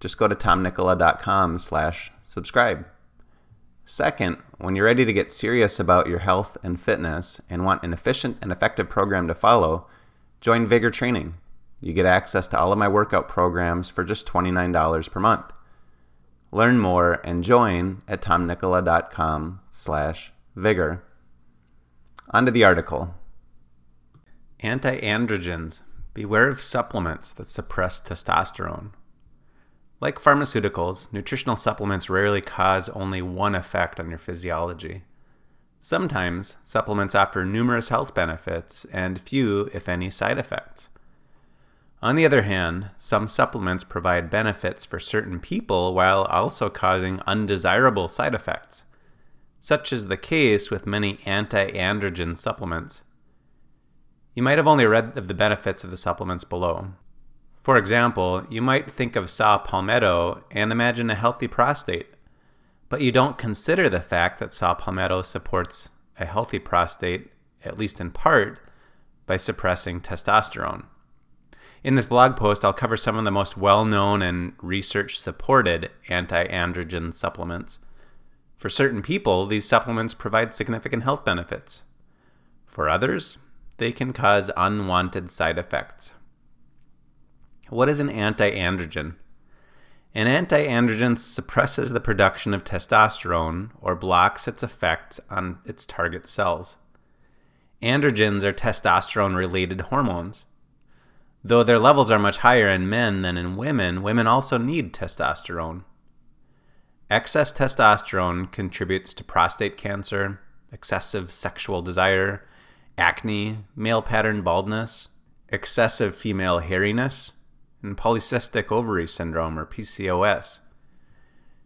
just go to tomnikkola.com slash subscribe. Second, when you're ready to get serious about your health and fitness and want an efficient and effective program to follow, join Vigor Training. You get access to all of my workout programs for just $29 per month. Learn more and join at tomnikkola.com slash vigor. On to the article. Anti-androgens. Beware of supplements that suppress testosterone. Like pharmaceuticals, nutritional supplements rarely cause only one effect on your physiology. Sometimes, supplements offer numerous health benefits and few, if any, side effects. On the other hand, some supplements provide benefits for certain people while also causing undesirable side effects. Such is the case with many anti androgen supplements. You might have only read of the benefits of the supplements below. For example, you might think of saw palmetto and imagine a healthy prostate, but you don't consider the fact that saw palmetto supports a healthy prostate, at least in part, by suppressing testosterone. In this blog post, I'll cover some of the most well known and research supported anti androgen supplements. For certain people, these supplements provide significant health benefits. For others, they can cause unwanted side effects. What is an anti androgen? An anti androgen suppresses the production of testosterone or blocks its effect on its target cells. Androgens are testosterone related hormones. Though their levels are much higher in men than in women, women also need testosterone. Excess testosterone contributes to prostate cancer, excessive sexual desire, acne, male pattern baldness, excessive female hairiness, and polycystic ovary syndrome, or PCOS.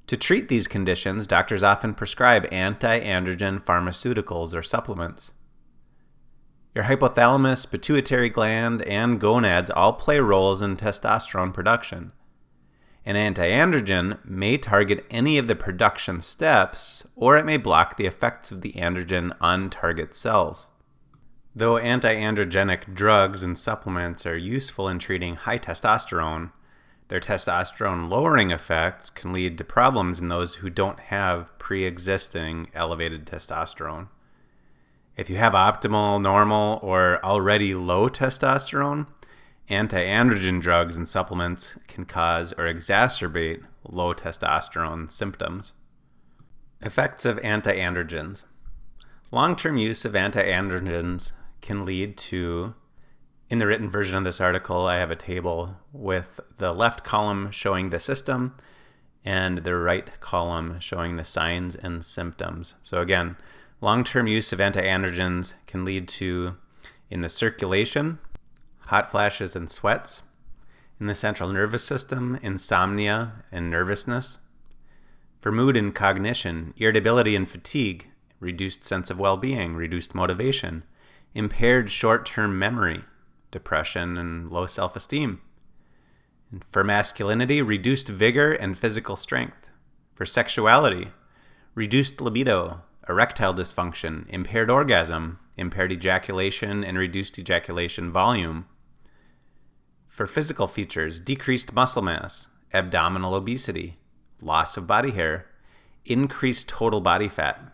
To treat these conditions, doctors often prescribe anti androgen pharmaceuticals or supplements. Your hypothalamus, pituitary gland, and gonads all play roles in testosterone production. An anti androgen may target any of the production steps, or it may block the effects of the androgen on target cells. Though anti-androgenic drugs and supplements are useful in treating high testosterone, their testosterone lowering effects can lead to problems in those who don't have pre existing elevated testosterone. If you have optimal, normal, or already low testosterone, anti androgen drugs and supplements can cause or exacerbate low testosterone symptoms. Effects of anti androgens. Long term use of anti androgens can lead to in the written version of this article, I have a table with the left column showing the system and the right column showing the signs and symptoms. So, again, long term use of anti androgens can lead to, in the circulation, hot flashes and sweats, in the central nervous system, insomnia and nervousness, for mood and cognition, irritability and fatigue, reduced sense of well being, reduced motivation impaired short term memory, depression, and low self esteem. For masculinity, reduced vigor and physical strength. For sexuality, reduced libido, erectile dysfunction, impaired orgasm, impaired ejaculation, and reduced ejaculation volume. For physical features, decreased muscle mass, abdominal obesity, loss of body hair, increased total body fat,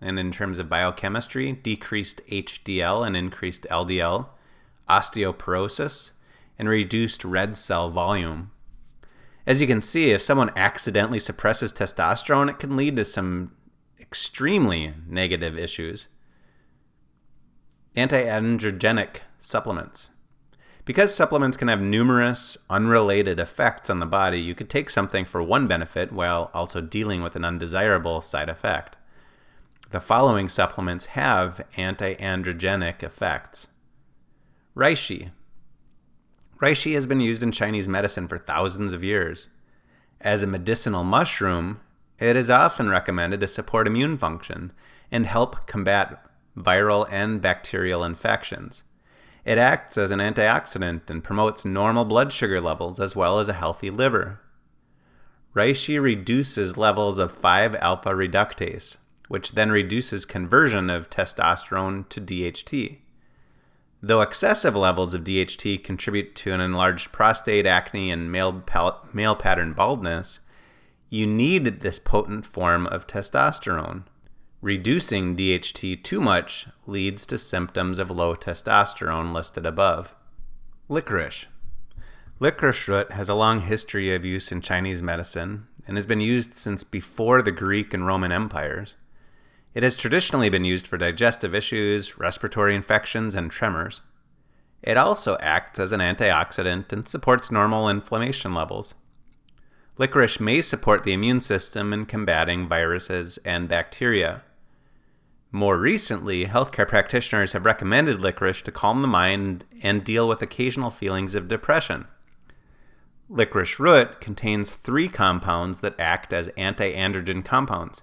and in terms of biochemistry, decreased HDL and increased LDL, osteoporosis, and reduced red cell volume. As you can see, if someone accidentally suppresses testosterone, it can lead to some extremely negative issues. Anti-androgenic supplements. Because supplements can have numerous unrelated effects on the body, you could take something for one benefit while also dealing with an undesirable side effect. The following supplements have anti androgenic effects. Reishi. Reishi has been used in Chinese medicine for thousands of years. As a medicinal mushroom, It is often recommended to support immune function and help combat viral and bacterial infections. It acts as an antioxidant and promotes normal blood sugar levels as well as a healthy liver. Reishi reduces levels of 5 alpha reductase, which then reduces conversion of testosterone to DHT. Though excessive levels of DHT contribute to an enlarged prostate, acne, and male, pal- male pattern baldness, you need this potent form of testosterone. Reducing DHT too much leads to symptoms of low testosterone listed above. Licorice. Licorice root has a long history of use in Chinese medicine and has been used since before the Greek and Roman empires. It has traditionally been used for digestive issues, respiratory infections, and tremors. It also acts as an antioxidant and supports normal inflammation levels. Licorice may support the immune system in combating viruses and bacteria. More recently, healthcare practitioners have recommended licorice to calm the mind and deal with occasional feelings of depression. Licorice root contains three compounds that act as anti androgen compounds.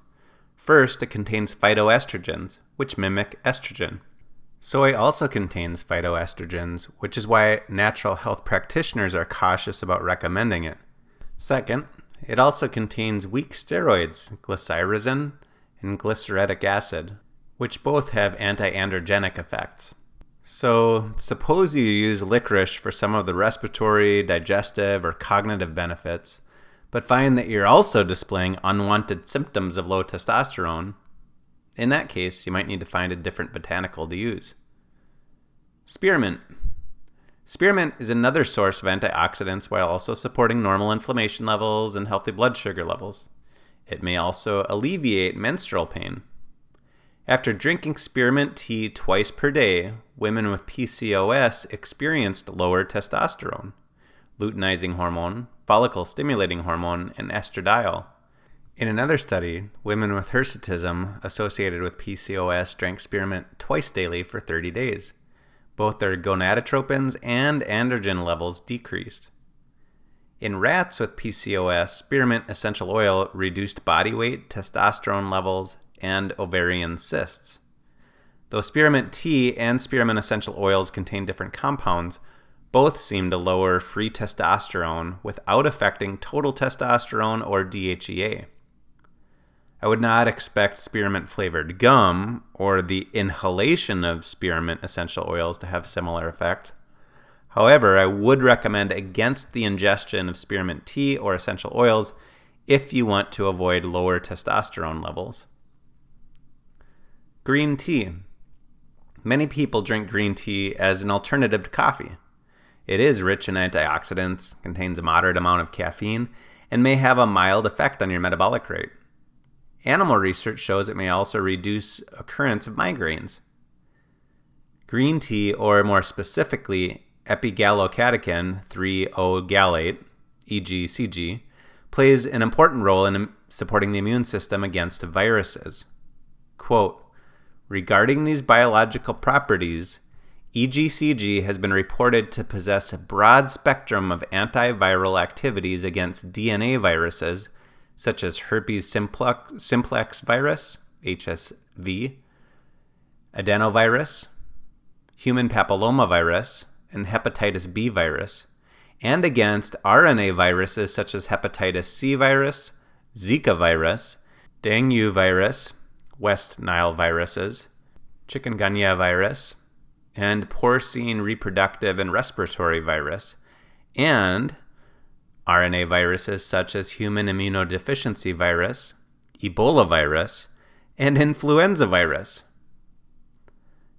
First, it contains phytoestrogens, which mimic estrogen. Soy also contains phytoestrogens, which is why natural health practitioners are cautious about recommending it. Second, it also contains weak steroids, glycyrrhizin and glycyrrhetic acid, which both have anti-androgenic effects. So, suppose you use licorice for some of the respiratory, digestive, or cognitive benefits, but find that you're also displaying unwanted symptoms of low testosterone. In that case, you might need to find a different botanical to use. Spearmint. Spearmint is another source of antioxidants while also supporting normal inflammation levels and healthy blood sugar levels. It may also alleviate menstrual pain. After drinking spearmint tea twice per day, women with PCOS experienced lower testosterone, luteinizing hormone, follicle stimulating hormone, and estradiol. In another study, women with hirsutism associated with PCOS drank spearmint twice daily for 30 days both their gonadotropins and androgen levels decreased. In rats with PCOS, spearmint essential oil reduced body weight, testosterone levels, and ovarian cysts. Though spearmint tea and spearmint essential oils contain different compounds, both seem to lower free testosterone without affecting total testosterone or DHEA. I would not expect spearmint flavored gum or the inhalation of spearmint essential oils to have similar effects. However, I would recommend against the ingestion of spearmint tea or essential oils if you want to avoid lower testosterone levels. Green tea. Many people drink green tea as an alternative to coffee. It is rich in antioxidants, contains a moderate amount of caffeine, and may have a mild effect on your metabolic rate. Animal research shows it may also reduce occurrence of migraines. Green tea, or more specifically, epigallocatechin 3-O-gallate, EGCG, plays an important role in supporting the immune system against viruses. Quote, Regarding these biological properties, EGCG has been reported to possess a broad spectrum of antiviral activities against DNA viruses such as herpes simplex, simplex virus, HSV, adenovirus, human papillomavirus, and hepatitis B virus, and against RNA viruses such as hepatitis C virus, Zika virus, dengue virus, West Nile viruses, chikungunya virus, and porcine reproductive and respiratory virus, and RNA viruses such as human immunodeficiency virus, Ebola virus, and influenza virus.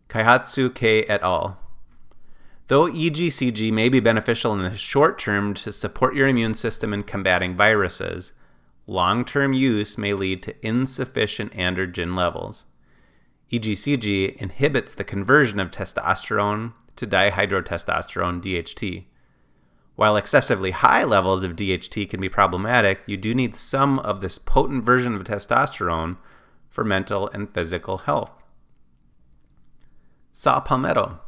Kaihatsu K et al. Though EGCG may be beneficial in the short term to support your immune system in combating viruses, long term use may lead to insufficient androgen levels. EGCG inhibits the conversion of testosterone to dihydrotestosterone DHT, while excessively high levels of DHT can be problematic, you do need some of this potent version of testosterone for mental and physical health. Saw palmetto.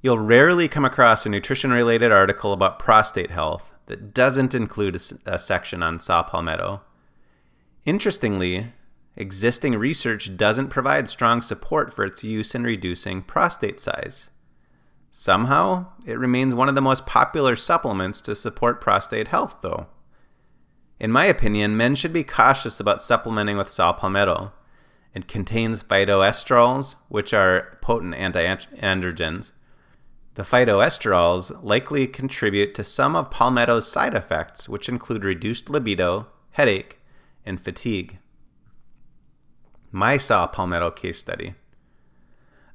You'll rarely come across a nutrition related article about prostate health that doesn't include a, a section on saw palmetto. Interestingly, existing research doesn't provide strong support for its use in reducing prostate size. Somehow, it remains one of the most popular supplements to support prostate health, though. In my opinion, men should be cautious about supplementing with saw palmetto. It contains phytosterols, which are potent anti-androgens. The phytosterols likely contribute to some of palmetto's side effects, which include reduced libido, headache, and fatigue. My saw palmetto case study.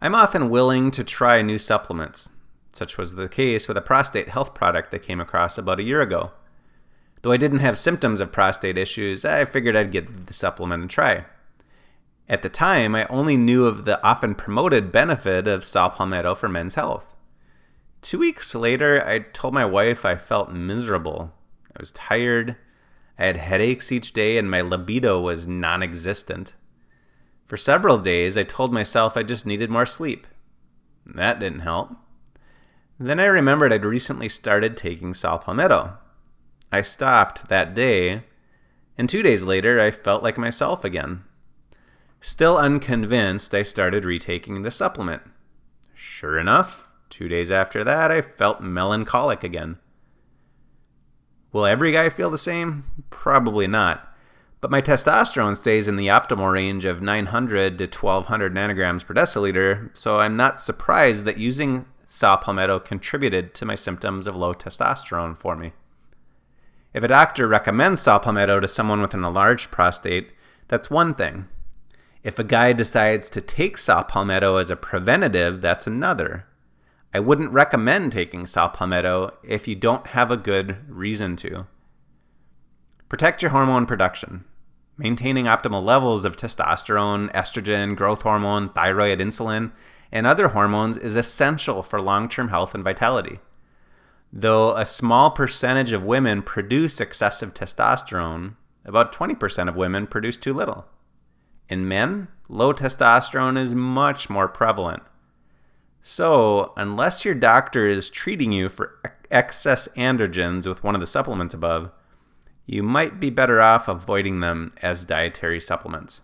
I'm often willing to try new supplements. Such was the case with a prostate health product I came across about a year ago. Though I didn't have symptoms of prostate issues, I figured I'd give the supplement a try. At the time, I only knew of the often promoted benefit of saw palmetto for men's health. Two weeks later, I told my wife I felt miserable. I was tired, I had headaches each day, and my libido was non existent. For several days, I told myself I just needed more sleep. That didn't help. Then I remembered I'd recently started taking saw palmetto. I stopped that day, and two days later, I felt like myself again. Still unconvinced, I started retaking the supplement. Sure enough, two days after that, I felt melancholic again. Will every guy feel the same? Probably not. But my testosterone stays in the optimal range of 900 to 1200 nanograms per deciliter, so I'm not surprised that using saw palmetto contributed to my symptoms of low testosterone for me. If a doctor recommends saw palmetto to someone with an enlarged prostate, that's one thing. If a guy decides to take saw palmetto as a preventative, that's another. I wouldn't recommend taking saw palmetto if you don't have a good reason to. Protect your hormone production. Maintaining optimal levels of testosterone, estrogen, growth hormone, thyroid, insulin, and other hormones is essential for long term health and vitality. Though a small percentage of women produce excessive testosterone, about 20% of women produce too little. In men, low testosterone is much more prevalent. So, unless your doctor is treating you for excess androgens with one of the supplements above, you might be better off avoiding them as dietary supplements.